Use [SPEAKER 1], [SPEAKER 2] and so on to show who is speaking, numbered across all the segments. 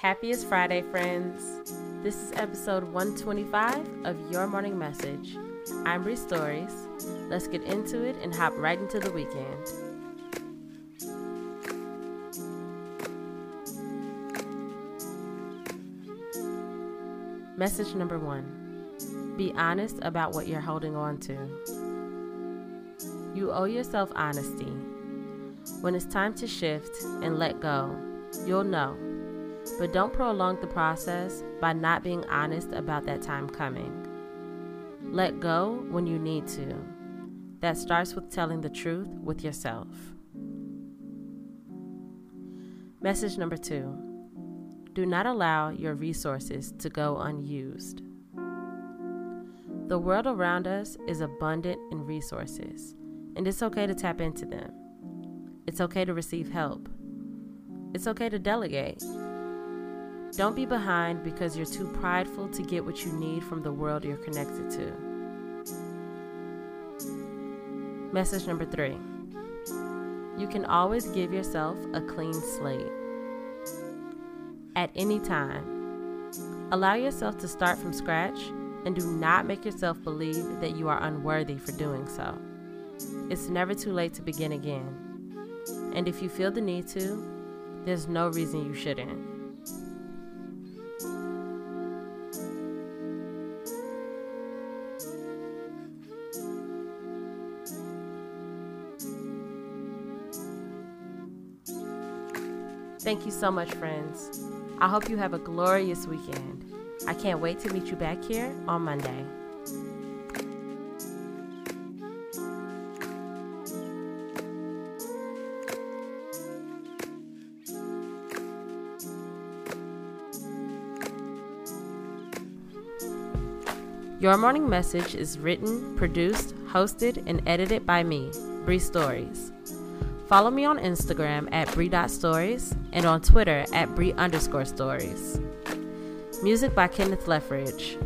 [SPEAKER 1] Happiest Friday, friends. This is episode 125 of Your Morning Message. I'm Bree Stories. Let's get into it and hop right into the weekend. Message number one Be honest about what you're holding on to. You owe yourself honesty. When it's time to shift and let go, you'll know. But don't prolong the process by not being honest about that time coming. Let go when you need to. That starts with telling the truth with yourself. Message number two do not allow your resources to go unused. The world around us is abundant in resources, and it's okay to tap into them. It's okay to receive help. It's okay to delegate. Don't be behind because you're too prideful to get what you need from the world you're connected to. Message number three you can always give yourself a clean slate. At any time, allow yourself to start from scratch and do not make yourself believe that you are unworthy for doing so. It's never too late to begin again. And if you feel the need to, there's no reason you shouldn't. Thank you so much, friends. I hope you have a glorious weekend. I can't wait to meet you back here on Monday. Your Morning Message is written, produced, hosted, and edited by me, Bree Stories. Follow me on Instagram at Bree.stories and on Twitter at Bree underscore stories. Music by Kenneth Leffridge.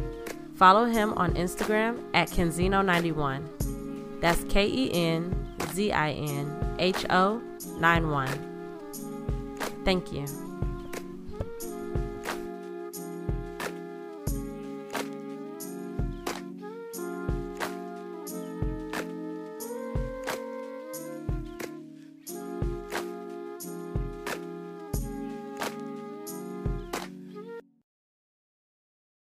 [SPEAKER 1] Follow him on Instagram at Kenzinho91. That's K E N Z I N H O 91. Thank you.